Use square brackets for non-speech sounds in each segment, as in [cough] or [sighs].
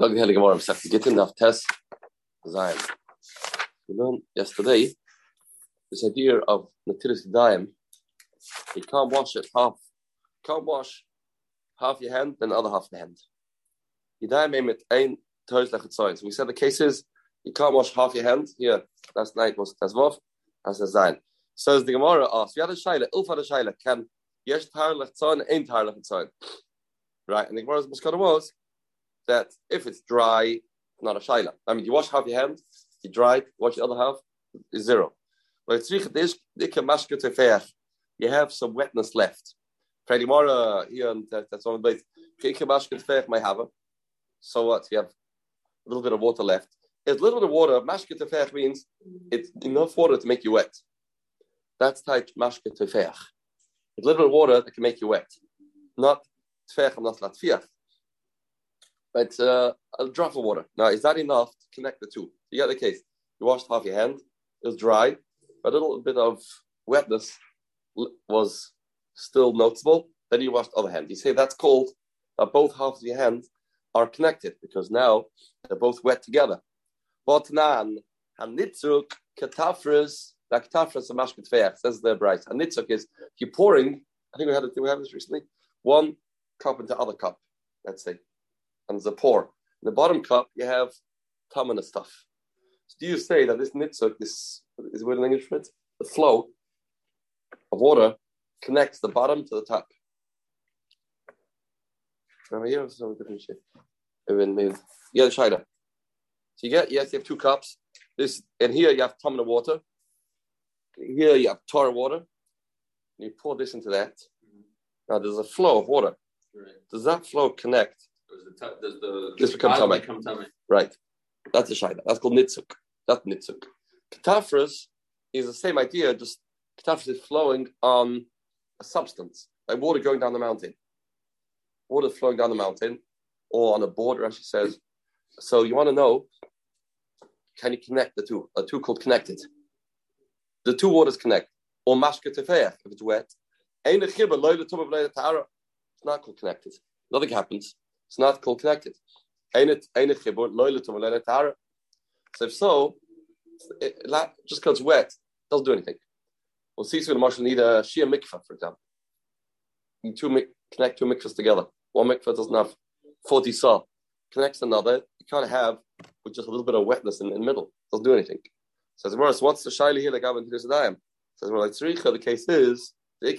Dag Heilige Gemara, we get in the test Zion. We learned yesterday this idea of Natilis Daim. You can't wash it half. You can't wash half your hand, then the other half the hand. Yadayim er aim it ein toes like So we said the case is you can't wash half your hand. Here, that's night was that's Vav, that's the Zion. Says the Gemara asks, "Yad Shaila, Ilfa Shaila, can yesh tar lechtzain, ein tar lechtzain?" Right, and the Gemara's muskara was that if it's dry, not a shaila. I mean, you wash half your hand, you dry wash the other half, is zero. But you have some wetness left. Freddie Mora here um, and that's on the base. So what? You have a little bit of water left. It's a little bit of water. Mashke tefech means it's enough water to make you wet. That's type mashke tefech. It's a little bit of water that can make you wet. Not tefech, not latfiach but uh, a drop of water. Now, is that enough to connect the two? You get the case. You washed half your hand, it was dry, but a little bit of wetness was still noticeable. Then you washed the other hand. You say that's called both halves of your hand are connected because now they're both wet together. Botnan hanitzuk katafris the katafris a mashkatfeach says the bright. And nitzuk is you pouring. I think we had it. We have this recently? One cup into other cup. Let's say and there's. In the bottom cup, you have tamana stuff. So do you say that this nitzuk, this is what in English for it? The flow of water connects the bottom to the top. Remember here, some different shit. Yeah, the shida. So you get yes, you have two cups. This and here you have tamana water. Here you have tar water. You pour this into that. Now there's a flow of water. Does that flow connect the, does the this become tummy? Right. That's a shaila. That's called nitzuk. That's nitzuk. Katafras is the same idea, just katafras is flowing on a substance, like water going down the mountain. Water flowing down the mountain, or on a border, as she says. So you want to know, can you connect the two? The two called connected. The two waters connect. Or mashka tefeach, if it's wet. It's not called connected. Nothing happens. It's not connected. So if so, it, just because it's wet, doesn't do anything. We'll see soon. Marshal need a Shia mikvah, for example. You two connect two mikvahs together. One mikvah doesn't have 40 saw. Connects another. You can't have with just a little bit of wetness in, in the middle. Doesn't do anything. Says Morris, what's the shaila here like Abin Tirusadayim? Says well, like Tzricha, the case is the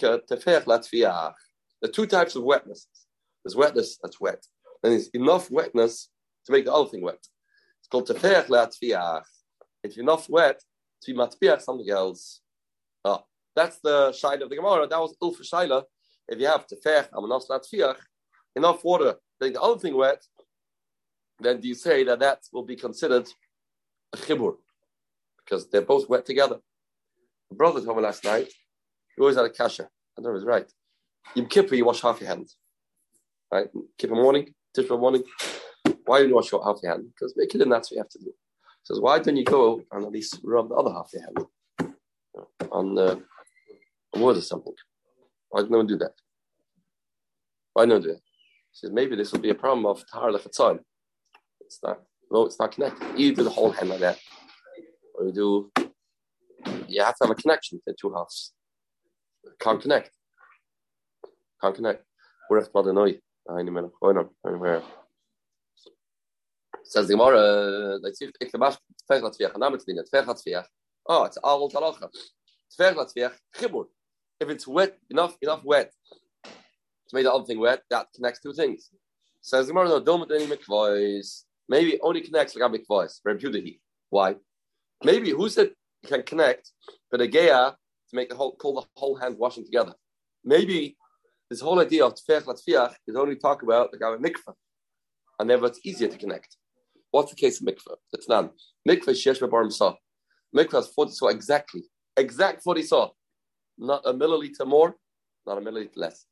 two types of wetness. There's wetness that's wet then there's enough wetness to make the other thing wet. It's called tefech le'atfiach. If you're enough wet to be matpiach something else. Oh, that's the shaila of the Gemara. That was ilfa shaila. If you have tefech amanos le'atfiach, enough water to make the other thing wet, then do you say that that will be considered a chibur? Because they're both wet together. The brother told me last night, he always had a kasha. I know it's right. Yom Kippur, you wash half your hands. Right? Kippur morning, Tisha B'Av morning, why do you wash your half your hand? Because make it in that's what you have to do. He says, why don't you go and at least rub the other half your hand on uh, a wood or something? Why don't do that? Why not do that? He says, maybe this will be a problem of tahar lechatzain. It's not, no, it's not connected. You do the whole hand like that. Or you do, you have to have a connection to the two halves. Can't connect. Can't connect. We're at Says the Gemara, latzviach, naam het dienen, tfech latzviach. Oh, it's all talacha. Tfech latzviach, chibur. If it's wet, enough, enough wet to make the other thing wet, that connects two things. Says the Gemara, no, don't any mikvois. Maybe only connects like a mikvois. Repudahi. Why? Maybe who said can connect, but a geya to make the whole, call the whole hand washing together. Maybe this whole idea of tfech latfiach is only talk about the guy mikvah, and therefore it's easier to connect. What's the case of mikvah? It's none. Mikvah is shesh bar saw. Mikvah is forty saw exactly, exact forty saw, not a milliliter more, not a milliliter less.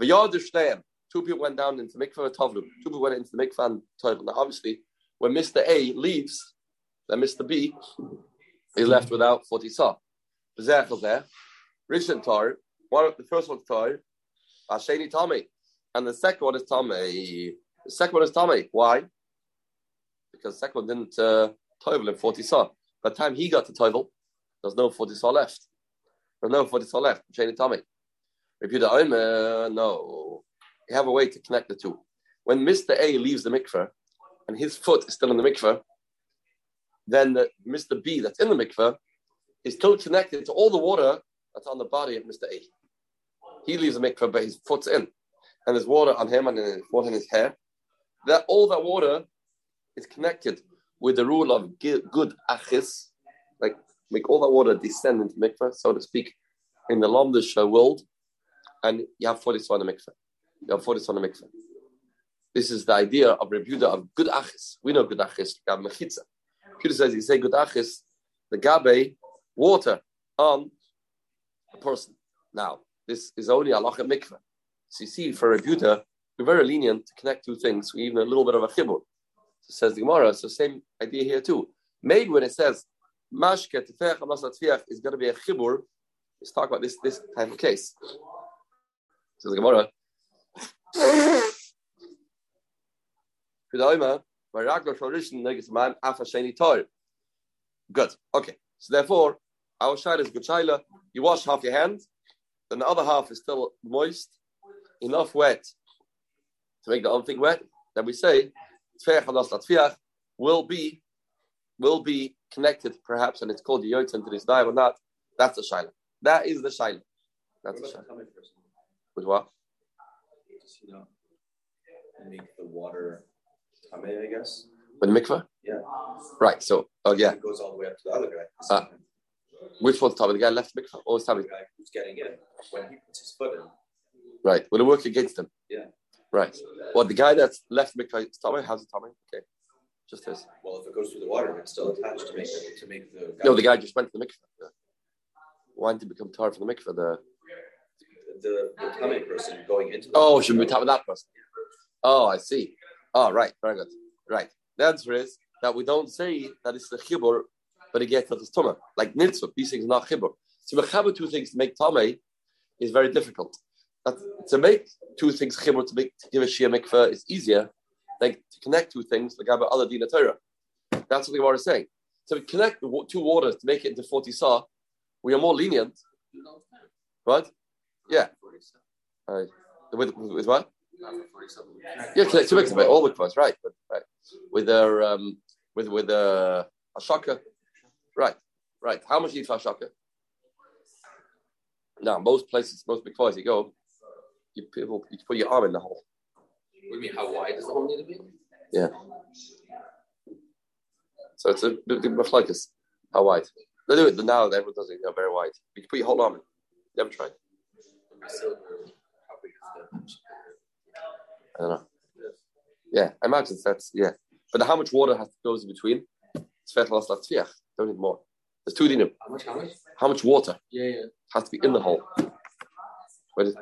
V'yad Two people went down into mikvah and tovlu. Two people went into the mikvah and. Now, obviously, when Mister A leaves, then Mister B is left without forty saw. B'zechel there, Rishon Tar. One, of the first one's Tar, Asheni Tommy. And the second one is Tommy. The second one is Tommy. Why? because the second one didn't uh, toivel in 40 saw. By the time he got to toivel, there's no 40 saw left. There's no 40 saw left. Chain Tommy. The Omer, no. You have a way to connect the two. When Mr. A leaves the mikveh and his foot is still in the mikveh, then the, Mr. B that's in the mikveh is still connected to all the water that's on the body of Mr. A. He leaves the mikveh, but his foot's in, and there's water on him and in his, water in his hair. That all that water is connected with the rule of good achis, like make all that water descend into mikveh, so to speak, in the Lomdish world, and you have 40 on the mikveh. You have 40 on the mikveh. This is the idea of Rebuda of good achis. We know good achis, gab mechitza. Peter says, you say good achis, the gabe, water on a person. Now, this is only Allah mikveh. So you see, for Rebuda, we're very lenient to connect two things, we even a little bit of a chibur. So says the Gemara, so same idea here too. Maybe when it says mashke tefech amas is going to be a chibur, let's talk about this this type of case. So the Gemara. [laughs] Good. Okay. So therefore, our shayla is good shayla. You wash half your hands, then the other half is still moist, enough wet to make the other thing wet. Then we say will be will be connected perhaps, and it's called the yotzim to this dive or not. That's the shayla. That is the shayla. That's the shayla. With what? Just, you know, make the water tame, I guess. With the mikveh? Yeah. Right. So, oh yeah. It goes all the way up to the other guy. Ah. Which one's Tommy? The guy left mikveh oh, or is Tommy? The guy who's getting in when he puts his foot in. Right. Will it work against him? Yeah. Right. Well, the guy that's left mikveh is Tommy. How's it Tommy? Okay. Just this. Well, if it goes through the water, it's still attached to make the, to make the. No, the guy just went to the mikveh. Yeah. Why did he become tar for the mikveh? The the, the tummy person going into. The oh, should we top of that person? Oh, I see. Oh, right. Very good. Right. The answer is that we don't say that it's the chibur, but it gets the tumah. Like nitzvah, these things are not chibur. So mechaber two things to make tummy is very difficult. To make two things chibur to make to give a shia mikveh is easier than to connect two things like about other dina Torah. That's what the Gemara is saying. So connect the two waters to make it into forty saw. We are more lenient. What? Yeah. Uh, with, with what? Yeah, connect two mikvahs, all mikvahs, right? Right. With their um, with with uh, a shaka, right? Right. How much you eat for shaka? Now, most places, most mikvahs you go, you people you put your arm in the hole. What do you mean? How wide does the hole need to be? Yeah. So it's a bit of focus. How wide? They do it now. Everyone does it. Know, very wide. You can put your whole arm in. You haven't tried. I don't know. Yeah, I imagine that's yeah. But how much water has to go in between? Don't need more. There's two dinim. How much? How much? How much water? Yeah, yeah. Has to be in the hole. Wait,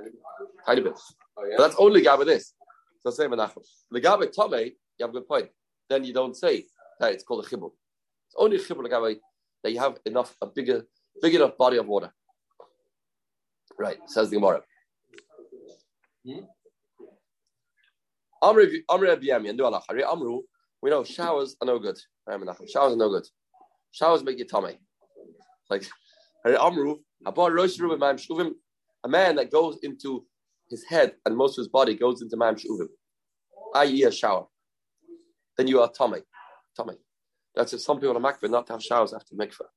tiny bit. Oh, yeah. But that's only gab this. So say Menachem. The gab tome, you have a good point. Then you don't say that it's called a chibur. It's only a chibur gab that you have enough a bigger big enough body of water. Right, says the Gemara. Hmm? We know showers are no good. Showers are no good. Showers make you tummy. Like a man that goes into his head and most of his body goes into Mam Shuvim, i.e., a shower. Then you are tummy. Tummy. That's if some people are makveh not to have showers after mikveh.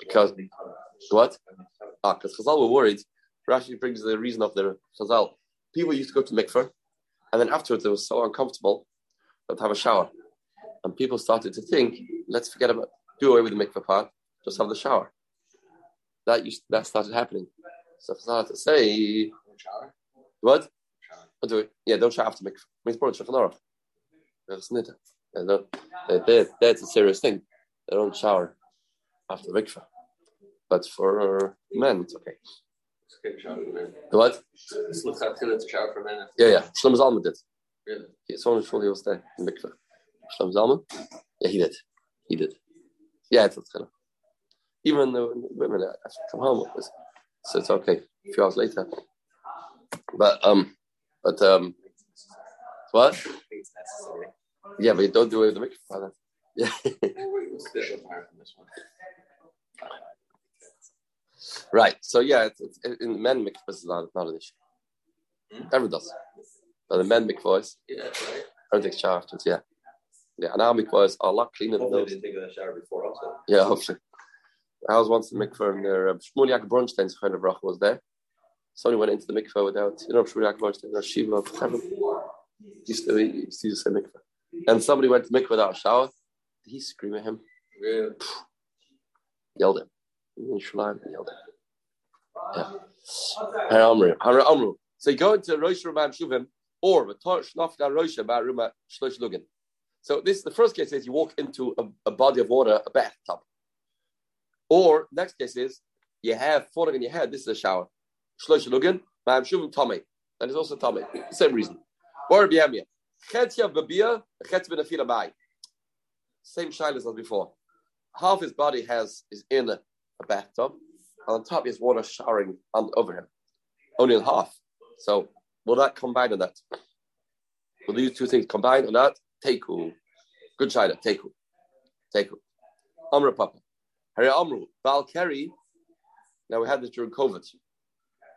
Because what? Ah, because Chazal were worried. Rashi brings the reason of the Chazal people used to go to mikveh, and then afterwards it was so uncomfortable to have a shower. And people started to think, let's forget about, do away with the mikveh part, just have the shower. That used, that started happening. So I started to say, shower? what? Shower. Do it. Yeah, don't shower after mikveh. Means born shulchan aruch. That's a serious thing. They don't shower after mikveh. But for men, it's okay. What? shower for men. Yeah, yeah. Shlomo Zalman did. Really? Yeah, someone surely was there in mikveh. Shlomo Zalman? Yeah, he did. He did. Yeah, it's kind of. Even the women come home with this. So it's okay. A few hours later. But, um, but, um, what? I think it's necessary. Yeah, but you don't do it with the mikvah. Yeah. Special part from this one. [laughs] right. So yeah, it's, it's, in men mikvah is not, not an issue. Hmm? Everyone does. But the men mikvahs, Yeah, right. everyone takes shower afterwards. Yeah. Yeah, and our mikvahs are a lot cleaner than those. didn't take that shower before also. Yeah, hopefully. I was once in the mikvah and there, um, Shmuel Bronstein's friend of Bracha was there. Somebody went into the mikvah without, you know, Shmuel Bronstein, or Shiva of heaven. Used to, he used to say mikvah. And somebody went to mikvah without a shower. Did he scream at him? Really? Yelled at him. In Shalim, he yelled at him. Yeah. Amru. Amru. So you go into Rosh Rumam Shuvim, or Da Rosh Ruma Shlosh Lugin. So this, the first case is you walk into a, a body of water, a bathtub. Or next case is you have falling in your head. This is a shower. Shlosh Lugin, Ma'am Shuvim Tomei. That is also Tomei. Same reason. Or Biamia. Chetia Babia, Chet Benafila Bai. Same shayla as before. Half his body has is in a, a bathtub, and on top is water showering on, over him. Only in half. So will that combine or not? Will these two things combine or not? Teku. Good shayla. Teku. Teku. Amra Papa. Harry Amru. Val Kerry. Now we had this during COVID.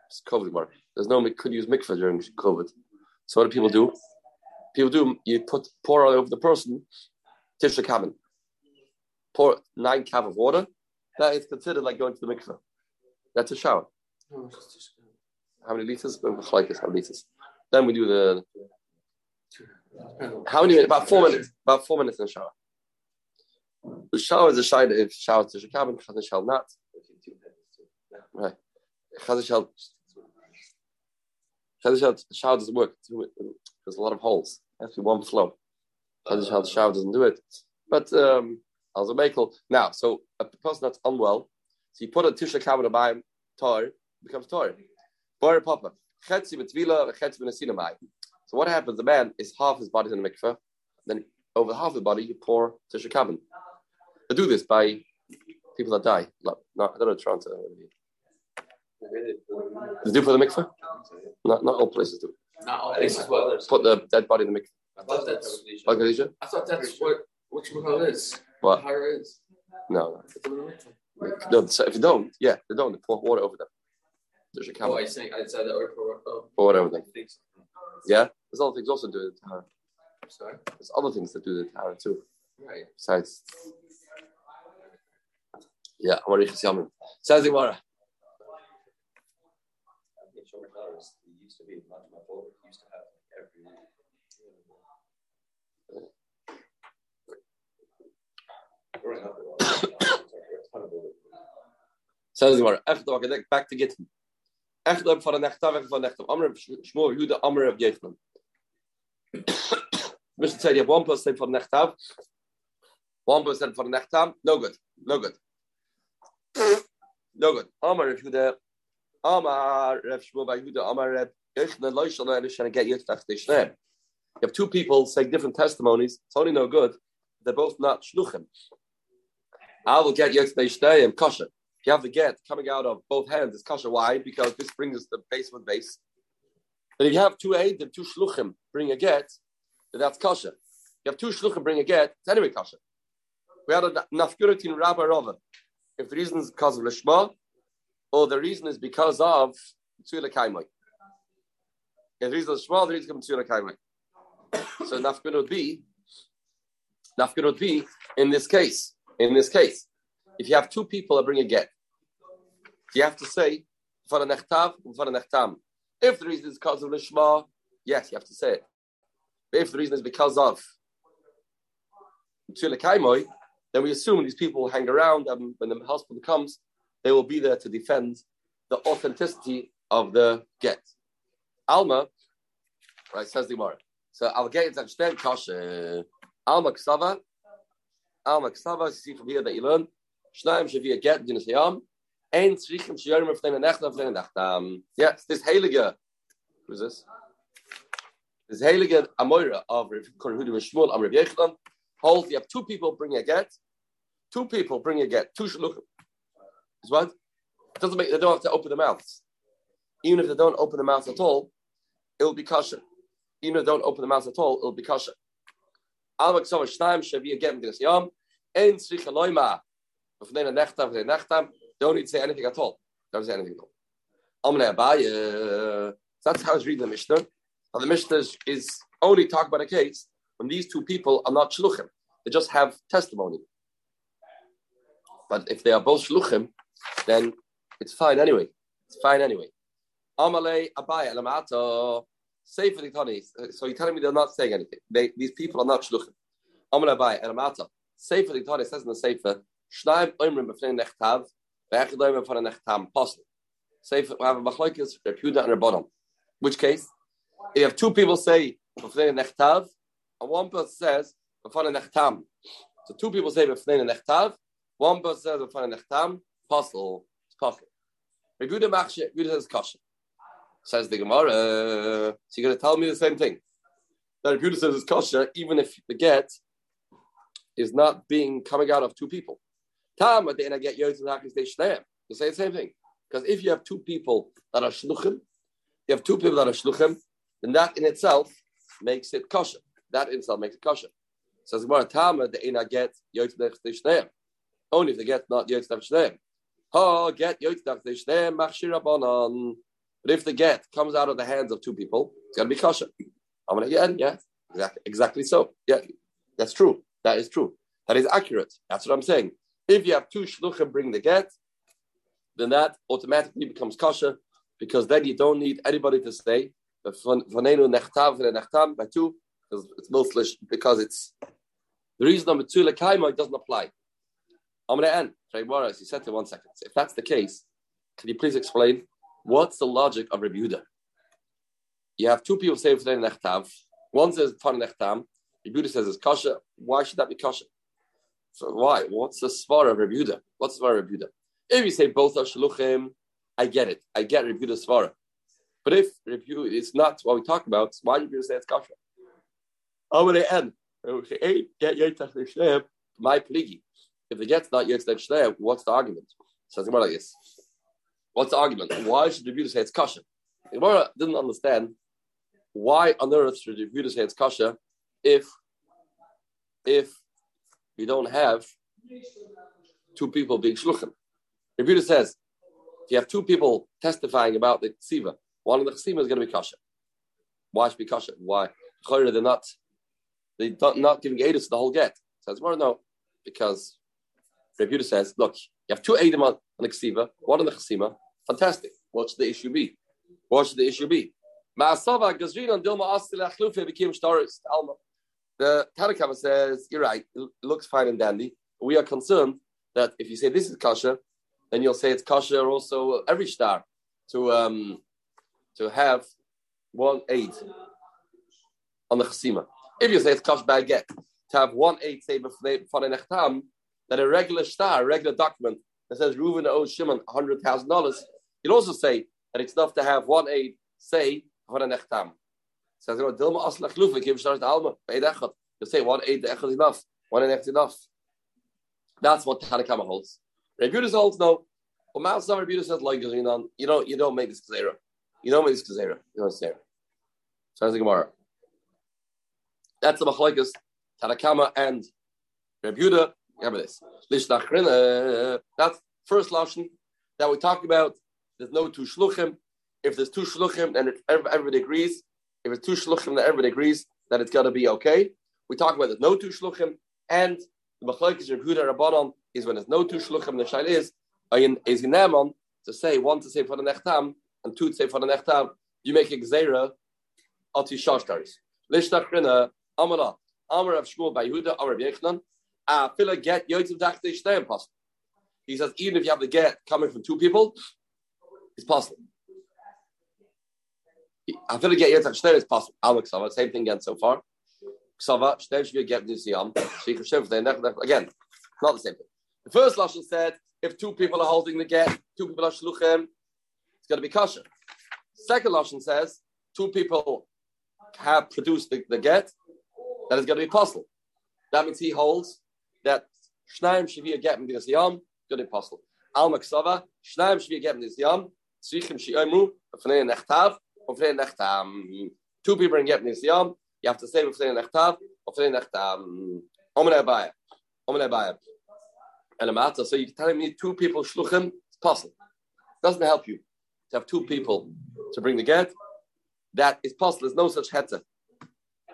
It's COVID work. There's no could use mikvah during COVID. So what do people do? People do you put pour all over the person, tisha cabin. Pour nine cup of water. That is considered like going to the mikvah. That's a shower. How many liters? How many liters? Then we do the how many minutes? About four minutes. About four minutes in the shower. The shower is a shower if shower tisha cabin, chazan shall not. Right. Shall the shower doesn't work. There's a lot of holes. It has to be one flow. The shower doesn't do it. But um as a makel. Now, so a person that's unwell, so you put a tisha cabin by him, tar, becomes tar. Bar papa. Chetzi betvila, chetzi benasinamai. So what happens? The man is half his body's in the mikveh, then over half the body you pour tisha cabin. They do this by people that die. Not, not I don't know Toronto. They do for the mikveh? Not not all places do. Not all places Put the dead body in the mikveh. I thought that's. Like I thought that's what which McCall is. What? Higher is. No, no. no. So if you don't, yeah, they don't. They pour water over them. There's a Oh, I think I said that word for. Oh, or whatever. Then. Yeah, there's other things also do the Tahara. sorry. There's other things that do the Tahara too. Right. Besides, yeah, Amarichas Yamin. Says the Gemara. I think Shomer Towers, used to be, not my fault, it used to have like every. Growing up, there was [coughs] a ton of buildings. Says the Gemara. Echt nog back to Gittin. Echt nog van de nechtav, echt van de nechtav. Amr Shmuel, Yehuda, Amr of Yechman. Mr. said you have one for the nechtav, one percent for the nechtav. No good. No good. No good. Amr of Yehuda, Amar Rav Shmuel by Yehuda, Amar Rav Yechman, Lo Shalom, and trying to get Yitzchak Shneim. You have two people saying different testimonies. It's only no good. They're both not shluchim. I will get Yitzchak eh? Shneim kosher. If you have the get coming out of both hands, it's kosher. Why? Because this brings us the base with base. But if you have two aidim, two shluchim bring a get, then that's kosher. You have two shluchim bring a get, it's anyway kosher. We had a nafkuratin in Rabbi Rava. If the reason is because of Lishma, or the reason is because of Tzula Kaimai. If the reason is Shema, the reason is Tzula Kaimai. So nafkura would be, nafkura would be in this case, in this case, if you have two people that bring a get, you have to say for nechtav and nechtam. If the reason is because of lishma, yes, you have to say it. But if the reason is because of Tzula Kaimoi, then we assume these people will hang around and when the hospital comes, they will be there to defend the authenticity of the get. Alma, right, says the Gemara. So I'll get it understand kasha. Alma ksava. Alma ksava, you see from here that you learn. Shnaim shavia get Ein tzrichim shiyarim of fleina nechta fleina nechtam. Yes, this heilige. Who's this? This heilige Amoira of Rav Korhudu and Shmuel Amr Yechlan holds you have two people bring a get. Two people bring a get. Two shluchim. Is what? It doesn't make they don't have to open their mouths. Even if they don't open their mouths at all, it will be kosher. Even if they don't open their mouths at all, it'll be kosher. Alma Ksava Shnaim Shavi get Midas Yom. Ein Tzricha Loima. V'fnei Nechtam, V'fnei Nechtam. Don't say anything at all. Don't say anything at all. Abaye. Uh, that's how it's reading the Mishnah. Now the Mishnah is, only talk about a case when these two people are not shluchim. They just have testimony. But if they are both shluchim, then it's fine anyway. It's fine anyway. Amale Abaye Alamato. Say for the Tani. So you're telling me they're not saying anything. They, these people are not shluchim. Amale Abaye Alamata. Say for the Tani says in the Sefer, Shnaim Oimrim Befnei Nechtav, Say for, we have a machlokes, Repuda and Rabbanon. Which case? You have two people say Befnei Nechtav, and one person says Befnei Nechtam. So two people say Befnei Nechtav, one person says Befnei Nechtam, Posel. It's Posel. Repuda Machshe, Repuda says Kosher. Says the Gemara, so you're going to tell me the same thing. That Repuda says it's kosher, even if the get is not being coming out of two people. Tam at the I get Yosef Hakis they shneim. You say the same thing. Because if you have two people that are shluchim, you have two people that are shluchim, then that in itself makes it kosher. That in itself makes it kosher. Says Gemara, Tam at the end I get Yosef they shneim. Only if they get not Yosef shneim. Ha get Yosef they shneim machshir. But if the get comes out of the hands of two people, it's going to be kosher. I'm going to get, yeah, exactly, exactly so. Yeah, that's true. That is true. That is accurate. That's what I'm saying. If you have two shluchim bring the get, then that automatically becomes kosher because then you don't need anybody to say by two because it's mostly because it's the reason number two lekaima doesn't apply. I'm going to end. You said to one second. If that's the case, can you please explain what's the logic of Rabbi? You have two people say vanenu nechtav. One says fan nechtam. Says it's kosher. Why should that be kosher? So why? What's the svara of Rabbi? What's the svara of Rabbi? If you say both are shluchim, I get it. I get Rabbi Yehuda's svara. But if Rabbi Yehuda, it's not what we talk about, why Rabbi Yehuda say it's kosher? How would I end? My pligi. If the get's not Shneim, what's the argument? So it's like this. What's the argument? Why should Yehuda say it's kosher? The Gemara didn't understand why on earth should Yehuda say it's kosher if if you don't have two people being shluchim. Yehuda says if you have two people testifying about the ksiva, one of the ksiva is going to be kosher. Why should be kosher? Why? They're not they're not giving edus to the whole get. Says more no, because Yehuda says, look, you have two edim on the ksiva, one on the chesima. Fantastic. What should the issue be? What should the issue be? Ma'asava gazrin on dilma astil achlufe became shtaris alma. The Tanakama says, you're right, it looks fine and dandy. We are concerned that if you say this is kosher, then you'll say it's kosher also every star to um, to have one aid on the chesima. If you say it's kosher by get, to have one aid say for the nechtam, that a regular star, a regular document that says Reuven owes Shimon hundred thousand dollars, you'll also say that it's enough to have one aid say for the nechtam. Says Dilma Aslach Lufa, give Shtar Alma, Eid Echad. You say one Eid Echad is enough, one Eid Echad enough. That's what Tanakama holds. Rebutas holds no. Well, Mal Sam Rebutas says like you know, you don't you don't make this kazera. You don't make this kazera. You don't say. Sounds the Gemara. That's the machlekes Tanakama and Rebuta. Remember this. Lishnachrina. That's first lashon that we talk about. There's no two shluchim. If there's two shluchim, then everybody agrees. If it's two shluchim, then everybody agrees that it's going to be okay. We talk about there's no two shluchim, and the machlokes of Yehuda Rabbanon is when there's no two shluchim. The shail is is in to say one to say for the nechtam and two to say for the nechtam. You make a gzeira ati shashtaris. Lishtachrina amara amar of shmuel by Yehuda amar Yechanan. Ah, fila get yotzim dachte possible. He says even if you have the get coming from two people, it's possible. I feel like get Yitzhak Shter is possible. Alex Sava, same thing again so far. Sava, Shter should get Nisiyam. Again, not the same thing. The first Lashon said if two people are holding the get, two people are Shluchim, it's going to be kosher. Second Lashon says two people have produced the, the get, that is going to be possible. That means he holds that Shnaim should be a get Nisiyam, going to be possible. Al Maksava, Shnaim a get Nisiyam, Tzrichim Shi'omru, Fnei Nechtav, Two people in Yep Nisyam, you have to say B'fnei Nechtav, the nechtam. Omen abaya. Omen abaya. And a matter, so you're telling me two people shluchim, it's possible. Doesn't help you to have two people to bring the get. That is possible. There's no such heta.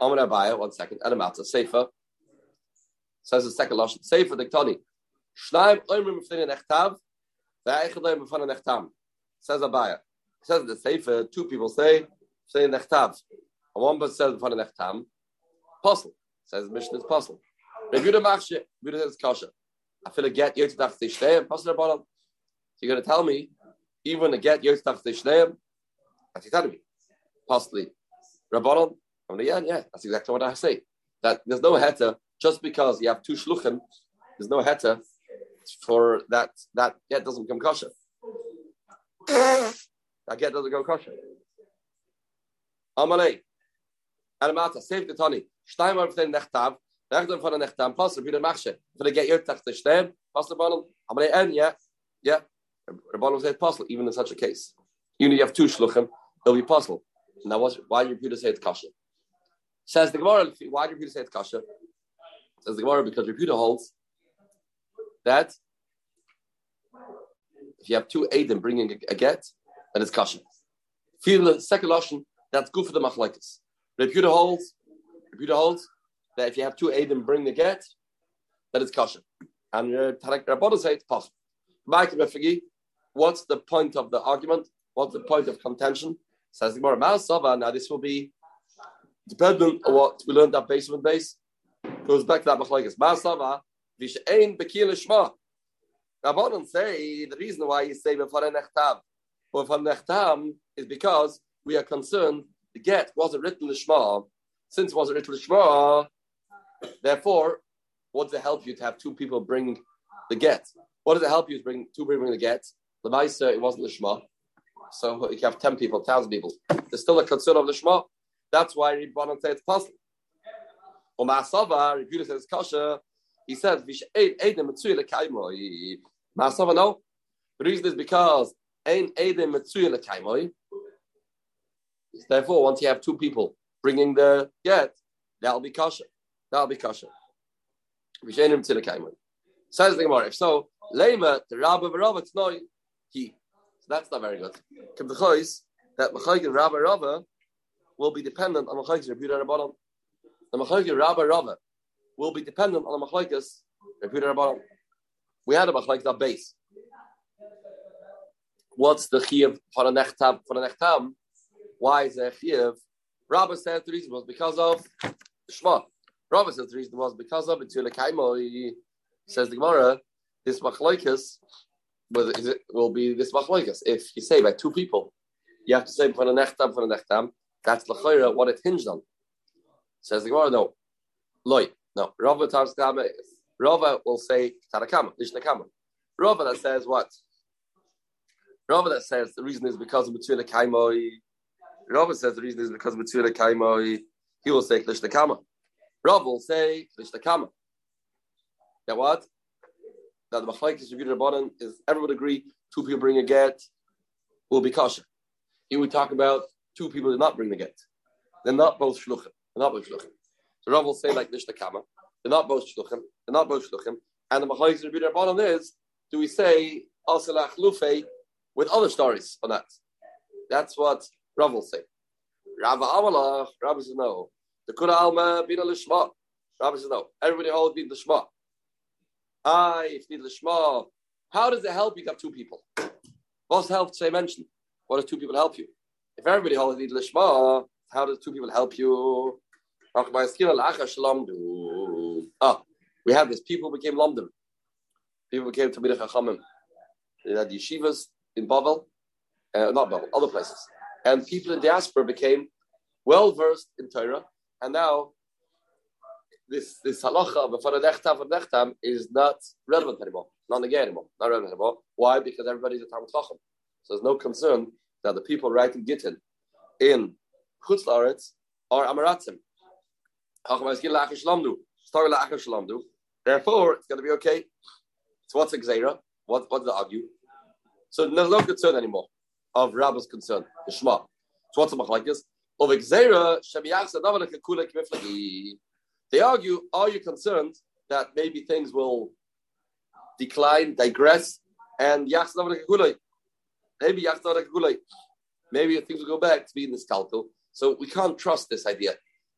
Omen abaya, one second. And a matter, sefer. Says the second lashon. Sefer, the Tani. Shnaim oimrim f'nei nechtav. Says Abaya. Says the sefer, two people say, say nechtav. And one person says f'nei nechtam. Possible. Says mission is you're the machshe, you're the kasha. I feel a get yotzach tishneim. Possible bottom. So you're going to tell me, even a get yotzach tishneim. That's me. Possibly. Rabbanon. I'm like, yeah, yeah. That's exactly what I say. That there's no heta just because you have two shluchim. There's no heta for that. That get doesn't become kosher. That get doesn't go kosher. Amalei. Alamata, save the Tani. Steinmar für den Nechtav. Nechtav von der Nechtav. Passer, wie der Machsche. Für der Get Yotach zu stehen. Passer, Bonum. Amalei, and yeah. Yeah. Rabbanon said possible, even in such a case. You need to have two shluchim, it'll be possible. Now, what's, why do you Reputa say it's kasha? Says the Gemara, why do you Reputa say it's kasha? Says the Gemara, because Reputa holds that if you have two Adim bringing a, a get, then it's kasha. Feel the second lashon, that's good for the machlekes. Reputa holds, Reputa holds that if you have two Adim bring the get, then it's kasha. And uh, Tarak Rabbanon say it's possible. Mike what's the point of the argument? What's the point of contention? Says Gemara, Ma'asava. Now this will be dependent on what we learned at basement base. Goes back to that machlekes. Ma'asava vishein bekil shma. Rabbanon say the reason why you say before nechtav or for nechtam is because we are concerned the get wasn't written lishma. Since it wasn't written lishma, therefore, what does it help you to have two people bring the get? What does it help you to bring two people bring the get? The Maisa, it wasn't lishma. So you have 10 people, 1,000 people. There's still a concern of lishma. That's why Rabbanon say it's possible. Or Ma'asava, Rebuta says kasha. He says, lekaymo. Ma'asava, no. The reason is because Therefore, once you have two people bringing the get, that'll be kasha. That'll be kasha. Vishenim Tzilakaimoi. Says the Gemara, if so, Lema, the Rabba Rava, no, he. So that's not very good. Come the that Machaykin Rabba Rava will be dependent on Machaykin Rebuta Rabbanon. The Machaykin Rabba Rava will be dependent on the Machaykas Rebuta Rabbanon. We had a Machaykas base. What's the chiyuv for a nechtam? For a nechtam, why is there chiyuv? Rabba said the reason was because of Shema. Rabba said the reason was because of it. Says the Gemara, this machlokes will be this machlokes. If you say by two people, you have to say for the nechtam for the nechtam. That's lachayra what it hinged on. Says the Gemara, no, loy, no. Rava tarskama. Rava will say tarakama, lishnakama. Rava that says what? Rava that says the reason is because of Mitzvah Kaimoi. Rava says the reason is because of Mitzvah Kaimoi. He will say lishnakama. Rava will say lishnakama. That what? That the machlekes reviewed Rabbanan is everyone would agree two people bring a get will be kosher. Here we talk about two people did not bring the get. They're not both shluchim. They're not both shluchim. So Rav will say like Nishta Kama. They're not both shluchim. They're not both shluchim. And the machlekes reviewed Rabbanan is do we say asalach lufe with other stories on that? That's what Rav will say. Rav Amalach, Rav says no. The Kura Alma bina lishma. Rav says no. Everybody holds bina lishma. I, if need lishma, how does it help you to have two people? What's the help say mention? What does two people help you? If everybody holds need lishma, how does two people help you? Ah, we have this. People became lamdim. People became Talmidei Chachamim. They had yeshivas in Bavel, uh, not Bavel, other places. And people in diaspora became well versed in Torah, and now this this halacha of a nechtam is not relevant anymore, not again anymore, not relevant anymore. Why? Because everybody's a Talmud Chacham, so there's no concern that the people writing Gittin in Chutz are Amaratzim. Therefore, it's going to be okay. So what's Xera? What what did they argue? So there's no concern anymore of Rabba's concern, the Shema. So what's the machlekes? Of. They argue, are you concerned that maybe things will decline, digress, and maybe maybe things will go back to being this calcul. So we can't trust this idea.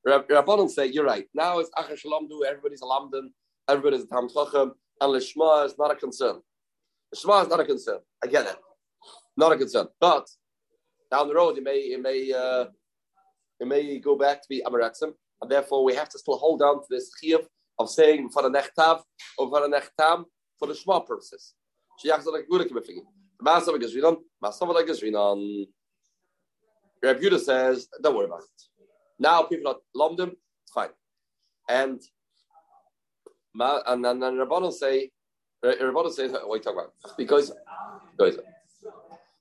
Rabbanon say, you're right. Now it's Shalom everybody's a Lamdan, everybody's a Tam Chacham, and Lishma is not a concern. Lishma is not a concern. I get it. Not a concern. But down the road, it may, it may, uh, it may go back to be Amaratzim, and therefore we have to still hold on to this chiyuv of saying for the nechtav or for the nechtam for the Shema purposes. Shiach Zalek Gura Kibafigi. Masav Gazrinon, Masav Gazrinon. Rabbi Yehuda says, don't worry about it. Now people are lomdim, it's fine. And and then Rabbanon say, Uh, Rabbanon says, what are you talking about? Because, because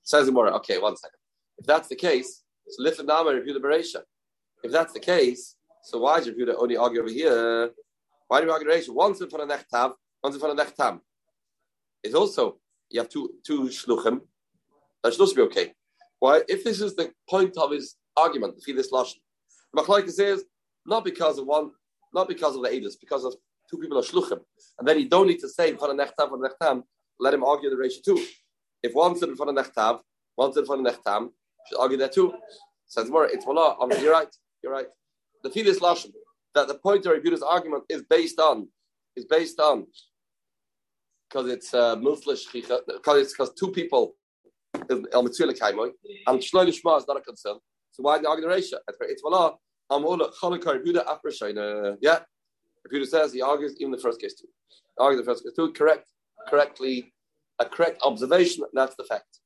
says the more, okay, one second. If that's the case, so Lifin Nama review the Beresha. If that's the case, so why is Rabbi only argue over here? Why do you argue Beresha? One's in front of Nechtav, one's in front of Nechtam. It's also, you have two two shluchim. That should also be okay. Why? If this is the point of his argument, the this lashon, Machlaika says not because of one, not because of the edus, because of two people are shluchim, and then you don't need to say in front of nechtav or nechtam. Let him argue the ratio too. If one said in front of nechtav, one said in front of nechtam, should argue that too. Says more, it's voila. Um, you're right. You're right. The filis lashon that the point of Rebuta's argument is based on is based on because it's uh, because it's because two people El Mitzvah Kaimoy, and Shloim Shma is not a concern. So why the argument? It's Wala, Amola, Chalakar, Buddha, Afrashaina. Yeah. Buddha says he argues even the first case too. Argue the first case too. Correct, correctly, a correct observation, that's the fact.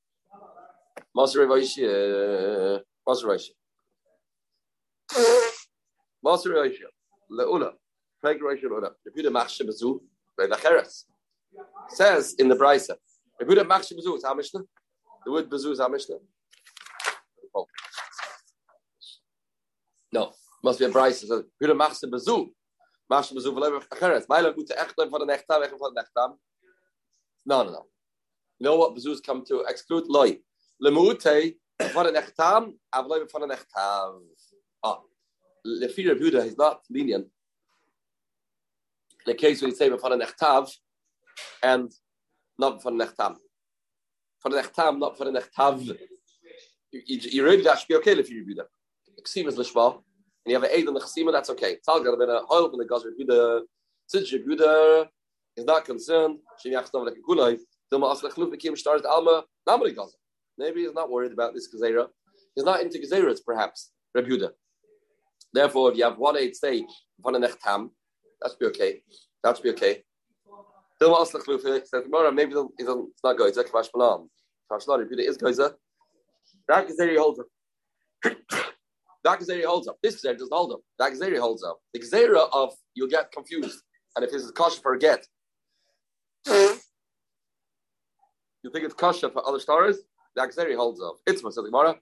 Master Ravashi, uh, Master Ravashi. Master Ravashi, Leula, Craig Ravashi, Leula, Buddha Machshe Bezu, Leila Says in the Brisa, Buddha Machshe Bezu is our Mishnah. The word bezu is our Mishnah. Oh. No, must be a Bryce. So, Huda machse v'lev acheres. For the nechtam, echem for the nechtam. No, no, no. You know what bezus come to exclude? Loi. Lemute for the nechtam, avlev for the nechtam. Ah. Lefi Reb Yehuda is not lenient. The case where you say for the nechtav and not for the nechtam for the nechtam, not for the nechtav. You, you, you that should be okay if you read them. Ksima is lishma, and you have an aid on the chesima, that's okay. Tal got been a oil from the gaz rebuda. Since rebuda is not concerned, she yachs like a gulay. Dilma aslech luf bekim stars alma namri. Maybe he's not worried about this gezerah. He's not into gezeras, perhaps rebuda. Therefore, if you have one aid say for the nechtam, that should be okay. That should be okay. Dilma aslech luf says maybe it's not good. It's like kvash malam. Kvash rebuda is gozer. That gezerah holds. That Gzeri holds up. This Gzeri doesn't hold up. That Gzeri holds up. The Gzera of you'll get confused. And if this is kosher for a get, [sighs] you think it's kosher for other stars? That Gzeri holds up. It's Masad Gemara.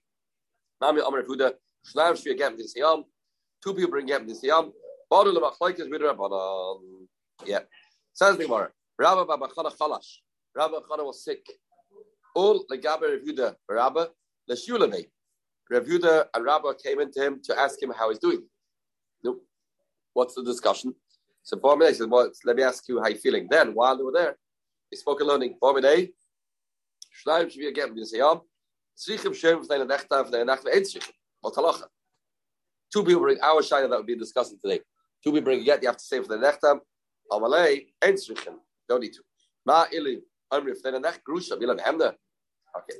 Mami Amar Huda. Shlav Shvi get this yam. Two people bring get this yam. Badu lemachlaikis with Rabbanan. Yeah. Says the Gemara. Rabba Baba Chana Chalash. Rabba Chana was sick. All legaber Huda. Rabba. Leshulame. Rav Yuda and Rabba came into him to ask him how he's doing. Nope. What's the discussion? So Bormine said, well, let me ask you how you're feeling. Then, while they were there, he spoke a learning. Bormine, Shleim Shvi again, we say, Yom, Tzrichim Shem V'nei Nechta V'nei Nechta Ein Tzrichim. What halacha? Two people bring our shayla that we'll be discussing today. Two people bring a get, you have to say for the Nechta, Amalei, Ein Tzrichim. Don't need to. Ma Ili, Amri V'nei Nech Grusha, Bilan Hemda. Okay.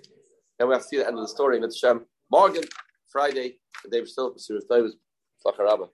Then we have to see the end of the story. Mitzvah Morgan, Friday, the day we're still, Surah Tavis, Tzlacharabah.